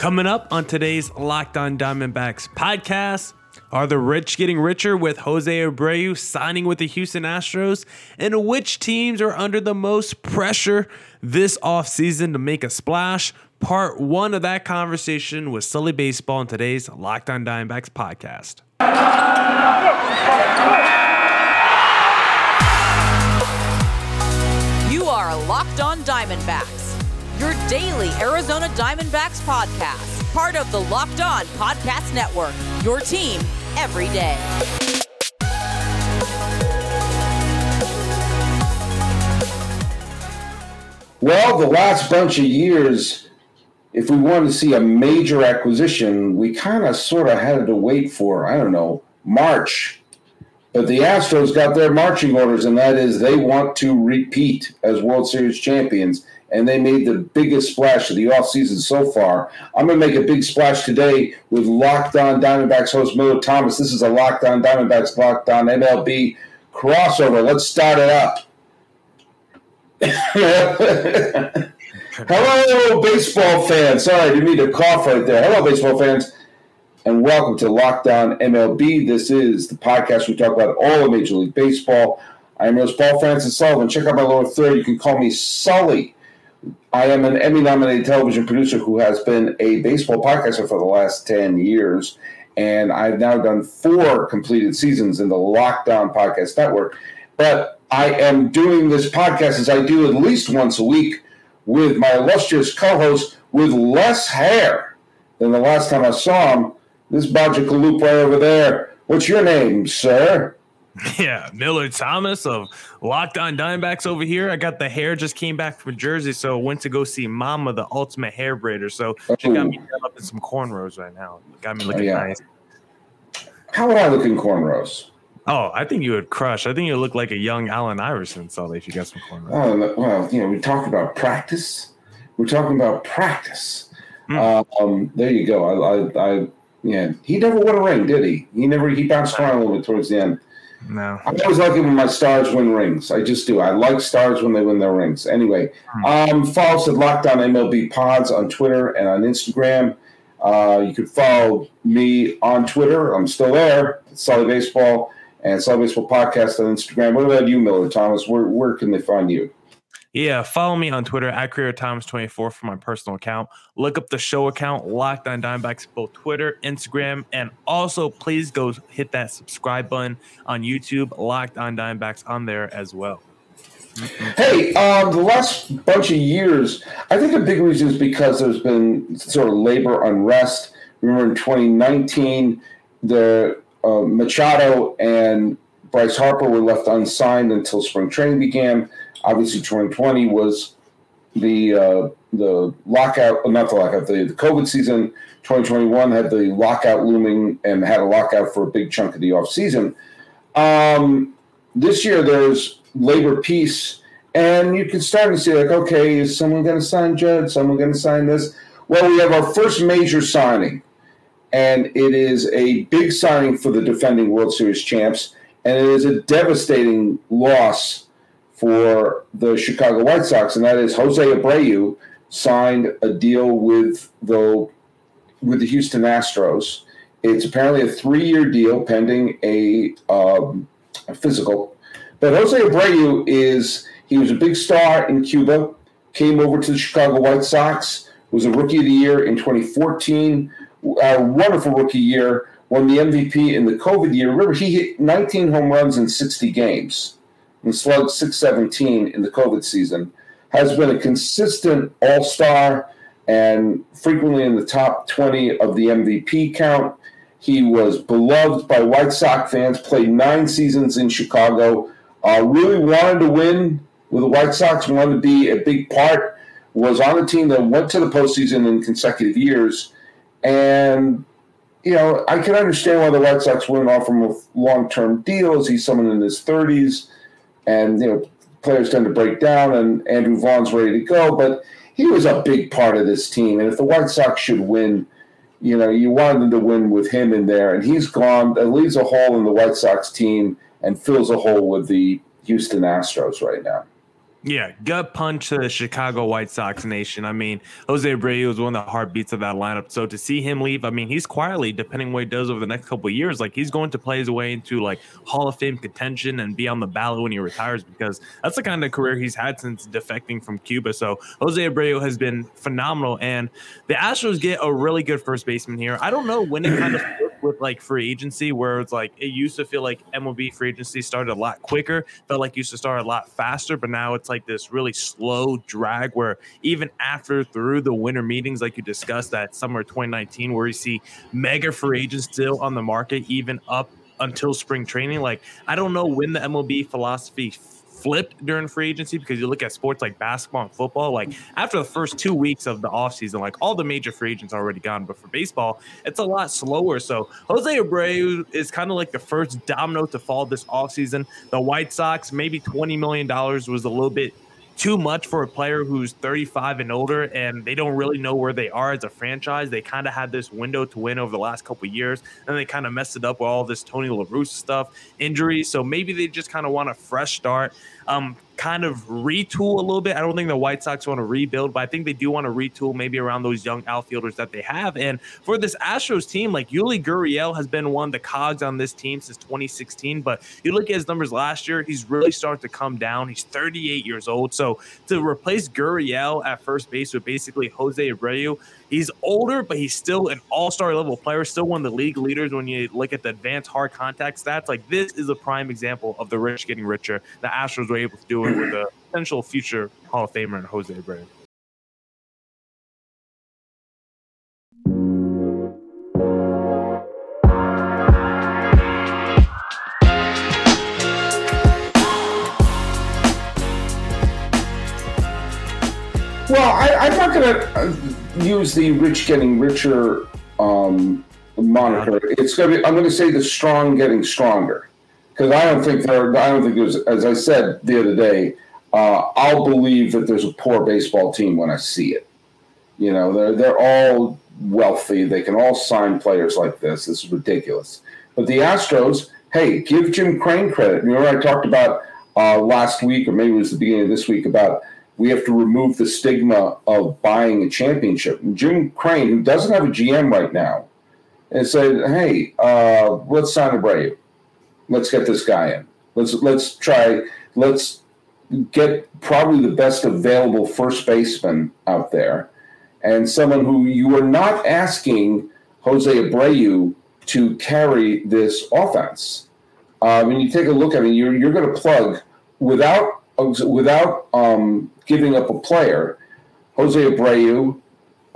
Coming up on today's Locked On Diamondbacks podcast, are the rich getting richer with Jose Abreu signing with the Houston Astros? And which teams are under the most pressure this offseason to make a splash? Part one of that conversation with Sully Baseball in today's Locked On Diamondbacks podcast. You are Locked On Diamondbacks your daily Arizona Diamondbacks podcast, part of the Locked On Podcast Network. Your team every day. Well, the last bunch of years, if we wanted to see a major acquisition, we kind of sort of had to wait for, I don't know, March. But the Astros got their marching orders, and that is they want to repeat as World Series champions and they made the biggest splash of the offseason so far. I'm going to make a big splash today with Locked On Diamondbacks host Miller Thomas. This is a Locked On Diamondbacks Locked On MLB crossover. Let's start it up. Hello, baseball fans. Sorry, I didn't mean to cough right there. Hello, baseball fans, and welcome to Locked On MLB. This is the podcast we talk about all of Major League Baseball. I'm your host, Paul Francis Sullivan. Check out my lower third. You can call me Sully. I am an Emmy nominated television producer who has been a baseball podcaster for the last 10 years. And I've now done four completed seasons in the Locked On Podcast Network. But I am doing this podcast as I do at least once a week with my illustrious co host with less hair than the last time I saw him. This Baja Kalup right over there. What's your name, sir? Yeah, Miller Thomas of Locked On Diamondbacks over here. I got the hair just came back from Jersey, so went to go see Mama, the ultimate hair braider. So she got me up in some cornrows right now. Got me looking oh, yeah. nice. How would I look in cornrows? Oh, I think you would crush. I think you look like a young Allen Iverson, Sully, if you got some cornrows. Oh, well, you know, we talked about practice. We're talking about practice. Mm. Um, there you go. I, I, I, yeah, he never won a ring, did he? He never. He bounced around a little bit towards the end. No. I always like it when my stars win rings. I just do. I like stars when they win their rings. Anyway, hmm. um, follow us at Locked On MLB Pods on Twitter and on Instagram. Uh, you can follow me on Twitter. I'm still there. Sully Baseball and Sully Baseball Podcast on Instagram. What about you, Miller Thomas? Where where can they find you? Yeah, follow me on Twitter at Career Times 24 for my personal account. Look up the show account, Locked On Diamondbacks, both Twitter, Instagram, and also please go hit that subscribe button on YouTube, Locked On Diamondbacks on there as well. Hey, um, the last bunch of years, I think a big reason is because there's been sort of labor unrest. Remember in 2019, the uh, Machado and Bryce Harper were left unsigned until spring training began. Obviously, 2020 was the uh, the lockout, not the lockout, the, the COVID season. 2021 had the lockout looming and had a lockout for a big chunk of the off season. Um, this year, there's labor peace, and you can start to see like, okay, is someone going to sign Judd? Someone going to sign this? Well, we have our first major signing, and it is a big signing for the defending World Series champs, and it is a devastating loss for the Chicago White Sox, and that is Jose Abreu signed a deal with the with the Houston Astros. It's apparently a three-year deal pending a, um, a physical. But Jose Abreu is he was a big star in Cuba, came over to the Chicago White Sox, was a rookie of the year in 2014, a wonderful rookie year, won the MVP in the COVID year. Remember, he hit 19 home runs in 60 games and slugged 617 in the COVID season, has been a consistent all star and frequently in the top 20 of the MVP count. He was beloved by White Sox fans, played nine seasons in Chicago, uh, really wanted to win with the White Sox, wanted to be a big part, was on a team that went to the postseason in consecutive years. And, you know, I can understand why the White Sox wouldn't offer him a long term deal as he's someone in his 30s and you know players tend to break down, and Andrew Vaughn's ready to go, but he was a big part of this team, and if the White Sox should win. You know, you wanted them to win with him in there, and he's gone. That leaves a hole in the White Sox team and fills a hole with the Houston Astros right now. Yeah, gut punch to the Chicago White Sox nation. I mean, Jose Abreu was one of the heartbeats of that lineup. So to see him leave, I mean, he's quietly, depending what he does over the next couple of years, like he's going to play his way into like Hall of Fame contention and be on the ballot when he retires because that's the kind of career he's had since defecting from Cuba. So Jose Abreu has been phenomenal, and the Astros get a really good first baseman here. I don't know when it kind of with like free agency, where it's like it used to feel like MLB free agency started a lot quicker, felt like used to start a lot faster, but now it's like this really slow drag where even after through the winter meetings, like you discussed that summer 2019, where you see mega free agents still on the market, even up until spring training. Like, I don't know when the MLB philosophy flipped during free agency because you look at sports like basketball and football, like after the first two weeks of the offseason, like all the major free agents are already gone. But for baseball, it's a lot slower. So Jose Abreu is kind of like the first domino to fall this offseason. The White Sox, maybe $20 million was a little bit too much for a player who's 35 and older and they don't really know where they are as a franchise. They kind of had this window to win over the last couple years and they kind of messed it up with all this Tony La Russa stuff, injuries. So maybe they just kind of want a fresh start. Um, kind of retool a little bit. I don't think the White Sox want to rebuild, but I think they do want to retool maybe around those young outfielders that they have. And for this Astros team, like Yuli Gurriel has been one of the cogs on this team since 2016. But you look at his numbers last year, he's really starting to come down. He's 38 years old. So to replace Gurriel at first base with basically Jose Abreu, he's older, but he's still an all-star level player, still one of the league leaders when you look at the advanced hard contact stats. Like this is a prime example of the rich getting richer. The Astros were able to do it with a potential future Hall of Famer and Jose Abreu. Well, I, am not going to use the rich getting richer um, moniker. It's going to be. I'm going to say the strong getting stronger because I don't think there. I don't think was. As I said the other day, uh, I'll believe that there's a poor baseball team when I see it. You know, they're they're all wealthy. They can all sign players like this. This is ridiculous. But the Astros, hey, give Jim Crane credit. You Remember I talked about uh, last week, or maybe it was the beginning of this week, about we have to remove the stigma of buying a championship. And Jim Crane, who doesn't have a GM right now, and said, "Hey, uh, let's sign Abreu. Let's get this guy in. Let's let's try. Let's get probably the best available first baseman out there, and someone who you are not asking Jose Abreu to carry this offense. Uh, when you take a look at it, you're you're going to plug without without um, giving up a player, Jose Abreu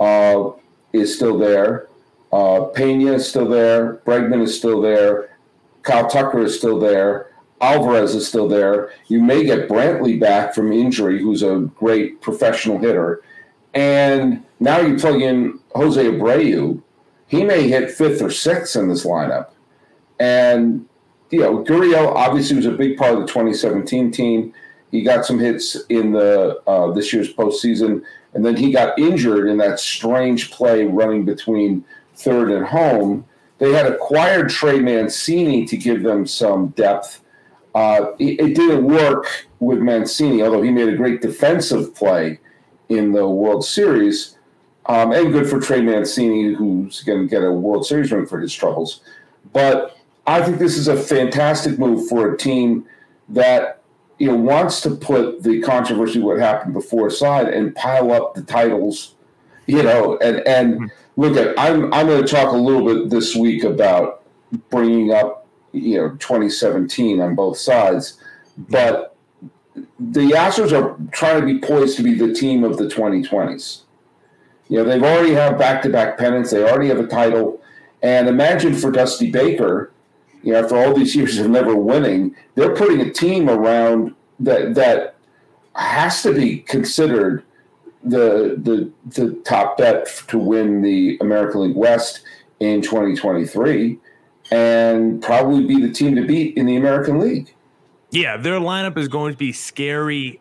uh, is still there. Uh, Pena is still there. Bregman is still there. Kyle Tucker is still there. Alvarez is still there. You may get Brantley back from injury, who's a great professional hitter. And now you plug in Jose Abreu. He may hit fifth or sixth in this lineup. And, you know, Gurriel obviously was a big part of the 2017 team. He got some hits in the uh, this year's postseason, and then he got injured in that strange play running between third and home. They had acquired Trey Mancini to give them some depth. Uh, it, it didn't work with Mancini, although he made a great defensive play in the World Series. Um, and good for Trey Mancini, who's going to get a World Series ring for his troubles. But I think this is a fantastic move for a team that you know wants to put the controversy what happened before aside and pile up the titles you know and and mm-hmm. look at i'm i'm going to talk a little bit this week about bringing up you know 2017 on both sides but the astros are trying to be poised to be the team of the 2020s you know they've already have back-to-back pennants they already have a title and imagine for dusty baker you know, after all these years of never winning, they're putting a team around that that has to be considered the the the top bet to win the American League West in 2023 and probably be the team to beat in the American League. Yeah, their lineup is going to be scary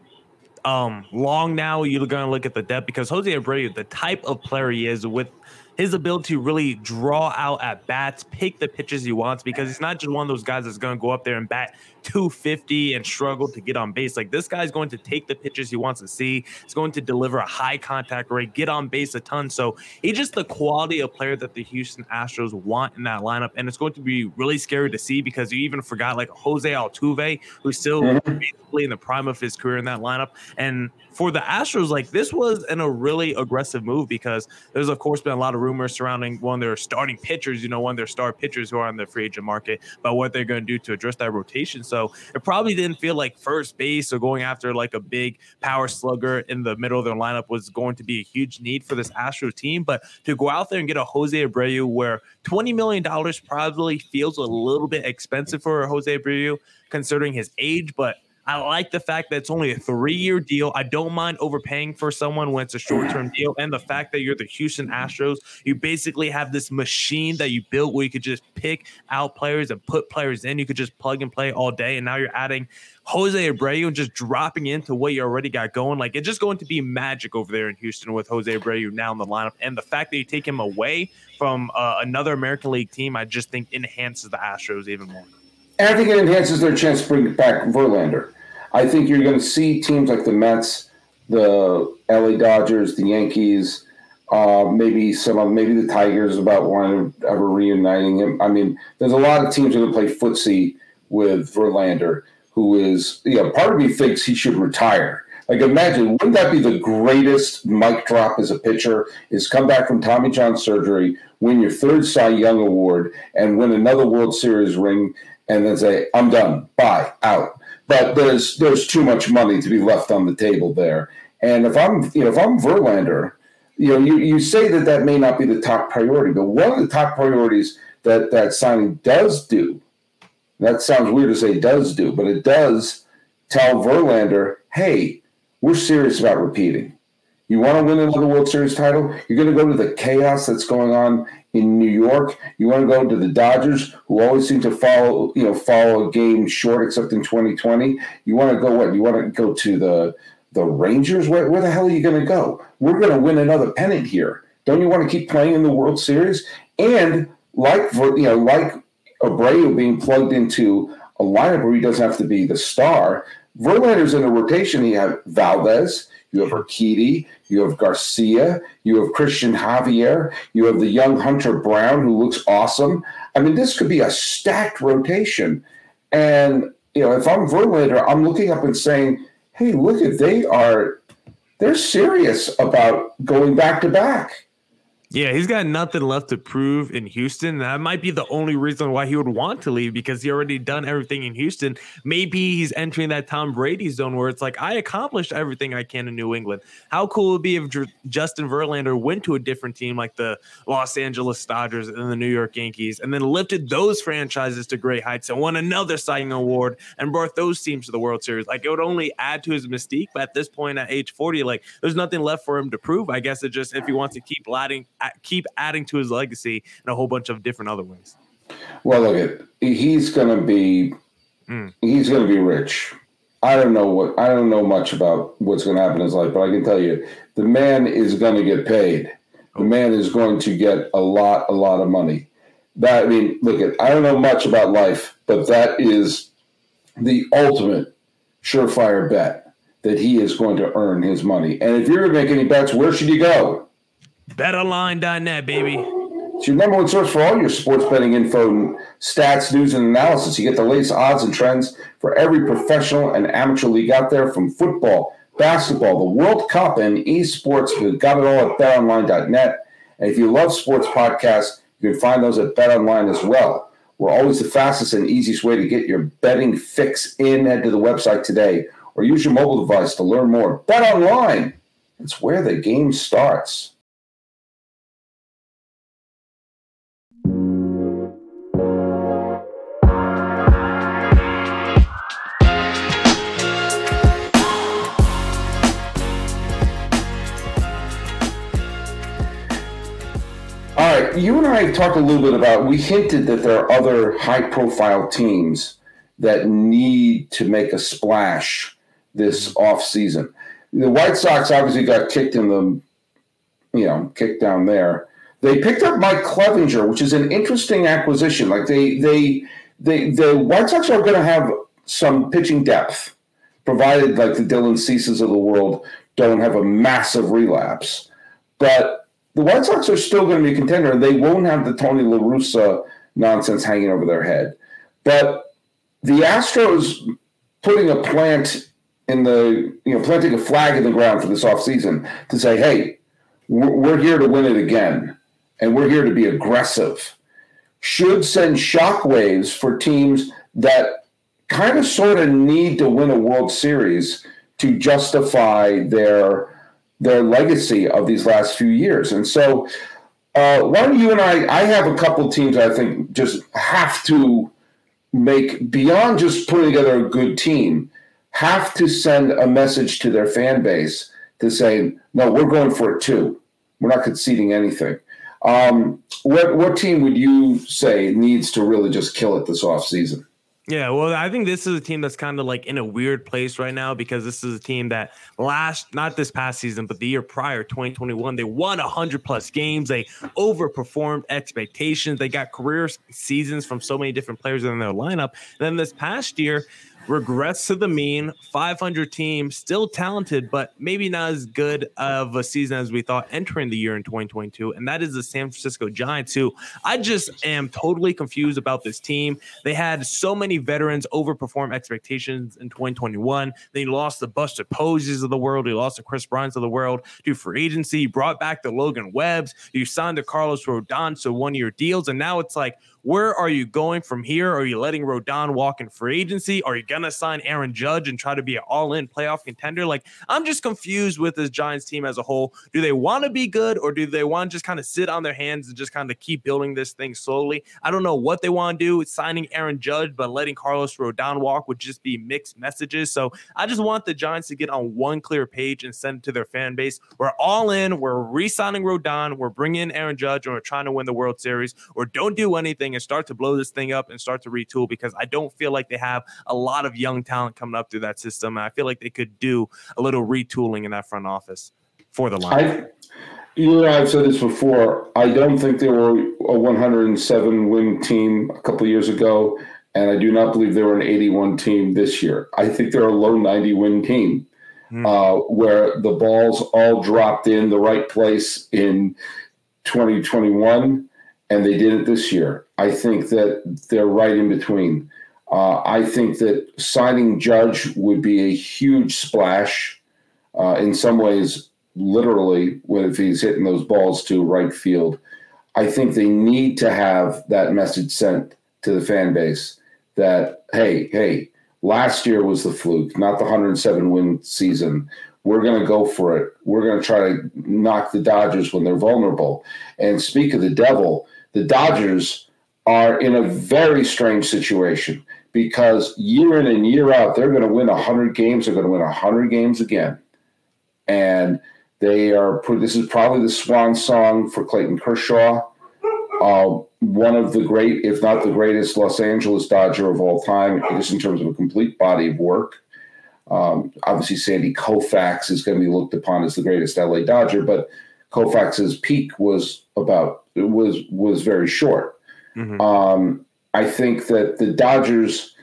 um long now you're going to look at the depth because Jose Abreu the type of player he is with his ability to really draw out at bats, pick the pitches he wants, because he's not just one of those guys that's going to go up there and bat 250 and struggle to get on base. Like this guy's going to take the pitches he wants to see. He's going to deliver a high contact rate, get on base a ton. So he's just the quality of player that the Houston Astros want in that lineup. And it's going to be really scary to see because you even forgot like Jose Altuve, who's still mm-hmm. basically in the prime of his career in that lineup. And for the Astros, like this was in a really aggressive move because there's of course been a lot of rumors surrounding one of their starting pitchers, you know, one of their star pitchers who are on the free agent market about what they're going to do to address that rotation. So it probably didn't feel like first base or going after like a big power slugger in the middle of their lineup was going to be a huge need for this Astros team. But to go out there and get a Jose Abreu where $20 million probably feels a little bit expensive for a Jose Abreu considering his age, but I like the fact that it's only a three year deal. I don't mind overpaying for someone when it's a short term deal. And the fact that you're the Houston Astros, you basically have this machine that you built where you could just pick out players and put players in. You could just plug and play all day. And now you're adding Jose Abreu and just dropping into what you already got going. Like it's just going to be magic over there in Houston with Jose Abreu now in the lineup. And the fact that you take him away from uh, another American League team, I just think enhances the Astros even more. I think it enhances their chance to bring back Verlander. I think you're going to see teams like the Mets, the LA Dodgers, the Yankees, uh, maybe some of maybe the Tigers about wanting to ever reuniting him. I mean, there's a lot of teams going to play footsie with Verlander, who is, you know, part of me thinks he should retire. Like, imagine, wouldn't that be the greatest mic drop as a pitcher? Is come back from Tommy John surgery, win your third Cy Young award, and win another World Series ring, and then say, "I'm done, bye, out." But there's there's too much money to be left on the table there. And if I'm you know if I'm Verlander, you know you, you say that that may not be the top priority, but one of the top priorities that that signing does do. That sounds weird to say does do, but it does tell Verlander, hey, we're serious about repeating. You want to win another World Series title? You're going to go to the chaos that's going on in New York. You want to go to the Dodgers, who always seem to follow, you know, follow a game short, except in 2020. You want to go what? You want to go to the the Rangers? Where, where the hell are you going to go? We're going to win another pennant here. Don't you want to keep playing in the World Series? And like you know, like Abreu being plugged into a lineup where he doesn't have to be the star. Verlander's in a rotation. You have Valdez, you have Urquidy, you have Garcia, you have Cristian Javier, you have the young Hunter Brown who looks awesome. I mean, this could be a stacked rotation. And you know, if I'm Verlander, I'm looking up and saying, "Hey, look at they are, they're serious about going back to back." Yeah, he's got nothing left to prove in Houston. That might be the only reason why he would want to leave because he already done everything in Houston. Maybe he's entering that Tom Brady zone where it's like I accomplished everything I can in New England. How cool would it be if Justin Verlander went to a different team like the Los Angeles Dodgers and the New York Yankees, and then lifted those franchises to great heights and won another Cy Young award and brought those teams to the World Series? Like it would only add to his mystique. But at this point, at age forty, like there's nothing left for him to prove. I guess it just if he wants to keep ladding keep adding to his legacy in a whole bunch of different other ways. Well, look at he's going to be mm. he's going to be rich. I don't know what I don't know much about what's going to happen in his life, but I can tell you the man is going to get paid. The oh. man is going to get a lot, a lot of money. That I mean, look at I don't know much about life, but that is the ultimate surefire bet that he is going to earn his money. And if you're going to make any bets, where should you go? BetOnline.net, baby. Your number one source for all your sports betting info, stats, news, and analysis. You get the latest odds and trends for every professional and amateur league out there, from football, basketball, the World Cup, and esports. We've got it all at BetOnline.net. And if you love sports podcasts, you can find those at BetOnline as well. We're always the fastest and easiest way to get your betting fix in. Head to the website today or use your mobile device to learn more. BetOnline. It's where the game starts. You and I talked a little bit about. We hinted that there are other high-profile teams that need to make a splash this off season. The White Sox obviously got kicked in the, you know, kicked down there. They picked up Mike Clevinger, which is an interesting acquisition. Like they they they the White Sox are going to have some pitching depth, provided like the Dylan Ceases of the world don't have a massive relapse. But the White Sox are still going to be a contender, they won't have the Tony La Russa nonsense hanging over their head. But the Astros putting a plant in the you know planting a flag in the ground for this offseason to say, hey, we're here to win it again, and we're here to be aggressive, should send shockwaves for teams that kind of sort of need to win a World Series to justify their their legacy of these last few years. And so, uh, why don't you and I? I have a couple teams I think just have to make beyond just putting together a good team, have to send a message to their fan base to say, no, we're going for it too. We're not conceding anything. Um, what what team would you say needs to really just kill it this offseason? Yeah, well, I think this is a team that's kind of like in a weird place right now because this is a team that last, not this past season, but the year prior, 2021, they won 100 plus games. They overperformed expectations. They got career seasons from so many different players in their lineup. And then this past year, regrets to the mean. 500 team, still talented, but maybe not as good of a season as we thought entering the year in 2022. And that is the San Francisco Giants, who I just am totally confused about this team. They had so many veterans overperform expectations in 2021. They lost the Buster Posies of the world. They lost the Kris Bryants of the world to free agency, brought back the Logan Webbs. You signed the Carlos Rodon to one year deals. And now it's like, where are you going from here? Are you letting Rodon walk in free agency? Are you gonna sign Aaron Judge and try to be an all-in playoff contender? Like, I'm just confused with this Giants team as a whole. Do they want to be good or do they want to just kind of sit on their hands and just kind of keep building this thing slowly? I don't know what they want to do. Signing Aaron Judge, but letting Carlos Rodon walk would just be mixed messages. So I just want the Giants to get on one clear page and send it to their fan base. We're all in. We're re-signing Rodon. We're bringing in Aaron Judge, and we're trying to win the World Series. Or don't do anything and start to blow this thing up and start to retool because I don't feel like they have a lot of young talent coming up through that system. I feel like they could do a little retooling in that front office for the line. You know, I've said this before. I don't think they were a 107 win team a couple years ago, and I do not believe they were an 81 team this year. I think they're a low 90 win team, mm. uh, where the balls all dropped in the right place in 2021 and they did it this year. I think that they're right in between. Uh, I think that signing Judge would be a huge splash. Uh, in some ways, literally, if he's hitting those balls to right field. I think they need to have that message sent to the fan base that, hey, hey, last year was the fluke, not the 107 win season. We're going to go for it. We're going to try to knock the Dodgers when they're vulnerable. And speak of the devil, the Dodgers are in a very strange situation because year in and year out, they're going to win 100 games. They're going to win 100 games again. And they are, this is probably the swan song for Clayton Kershaw, uh, one of the great, if not the greatest, Los Angeles Dodger of all time, just in terms of a complete body of work. Um, obviously, Sandy Koufax is going to be looked upon as the greatest LA Dodger, but Koufax's peak was about was was very short. Mm-hmm. Um, I think that the Dodgers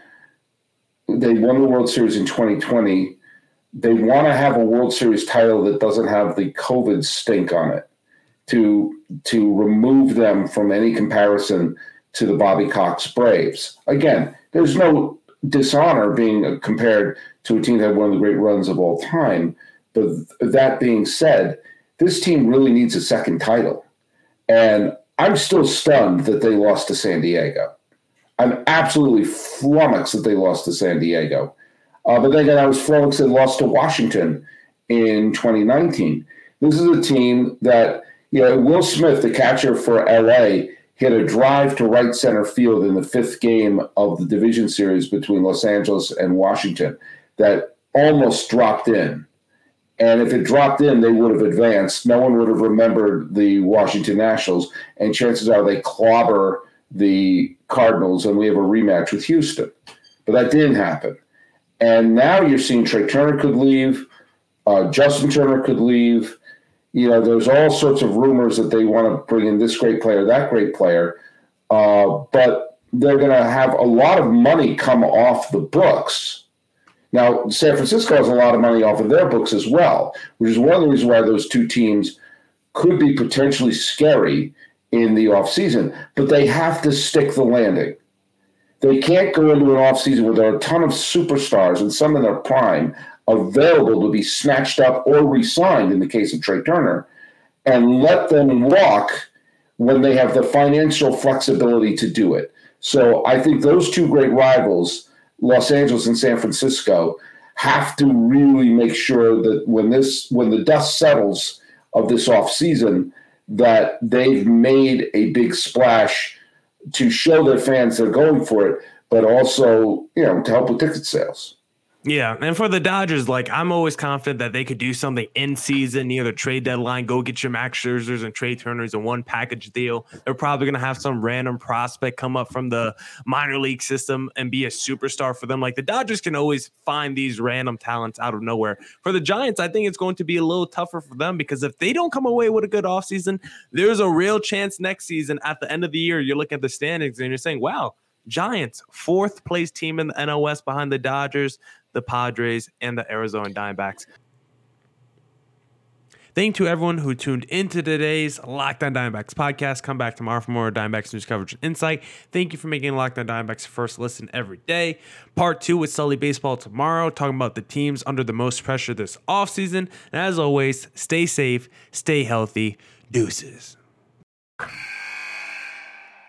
they won the World Series in 2020. They want to have a World Series title that doesn't have the COVID stink on it to to remove them from any comparison to the Bobby Cox Braves. Again, there's no dishonor being compared to a team that had one of the great runs of all time. But that being said, this team really needs a second title. And I'm still stunned that they lost to San Diego. I'm absolutely flummoxed that they lost to San Diego. Uh, but then again, I was flummoxed they lost to Washington in 2019. This is a team that, you know, Will Smith, the catcher for LA, hit a drive to right center field in the fifth game of the division series between Los Angeles and Washington that almost dropped in. And if it dropped in, they would have advanced. No one would have remembered the Washington Nationals. And chances are they clobber the Cardinals and we have a rematch with Houston. But that didn't happen. And now you're seeing Trea Turner could leave, uh, Justin Turner could leave. you know, there's all sorts of rumors that they want to bring in this great player, that great player, uh, but they're going to have a lot of money come off the books. Now, San Francisco has a lot of money off of their books as well, which is one of the reasons why those two teams could be potentially scary in the offseason, but they have to stick the landing. They can't go into an offseason where there are a ton of superstars and some in their prime available to be snatched up or re signed in the case of Trea Turner and let them walk when they have the financial flexibility to do it. So I think those two great rivals, Los Angeles and San Francisco, have to really make sure that when this when the dust settles of this off season, that they've made a big splash to show their fans they're going for it, but also you know to help with ticket sales. Yeah, and for the Dodgers, like I'm always confident that they could do something in season near the trade deadline. Go get your Max Scherzers and Trea Turners in one package deal. They're probably going to have some random prospect come up from the minor league system and be a superstar for them. Like the Dodgers can always find these random talents out of nowhere. For the Giants, I think it's going to be a little tougher for them because if they don't come away with a good offseason, there's a real chance next season at the end of the year you're looking at the standings and you're saying, "Wow." Giants, fourth place team in the NOS behind the Dodgers the Padres, and the Arizona Diamondbacks. Thank you to everyone who tuned into today's Locked On Diamondbacks podcast. Come back tomorrow for more Diamondbacks news coverage and insight. Thank you for making Locked On Diamondbacks first listen every day. Part two with Sully Baseball tomorrow, talking about the teams under the most pressure this offseason. And as always, stay safe, stay healthy. Deuces.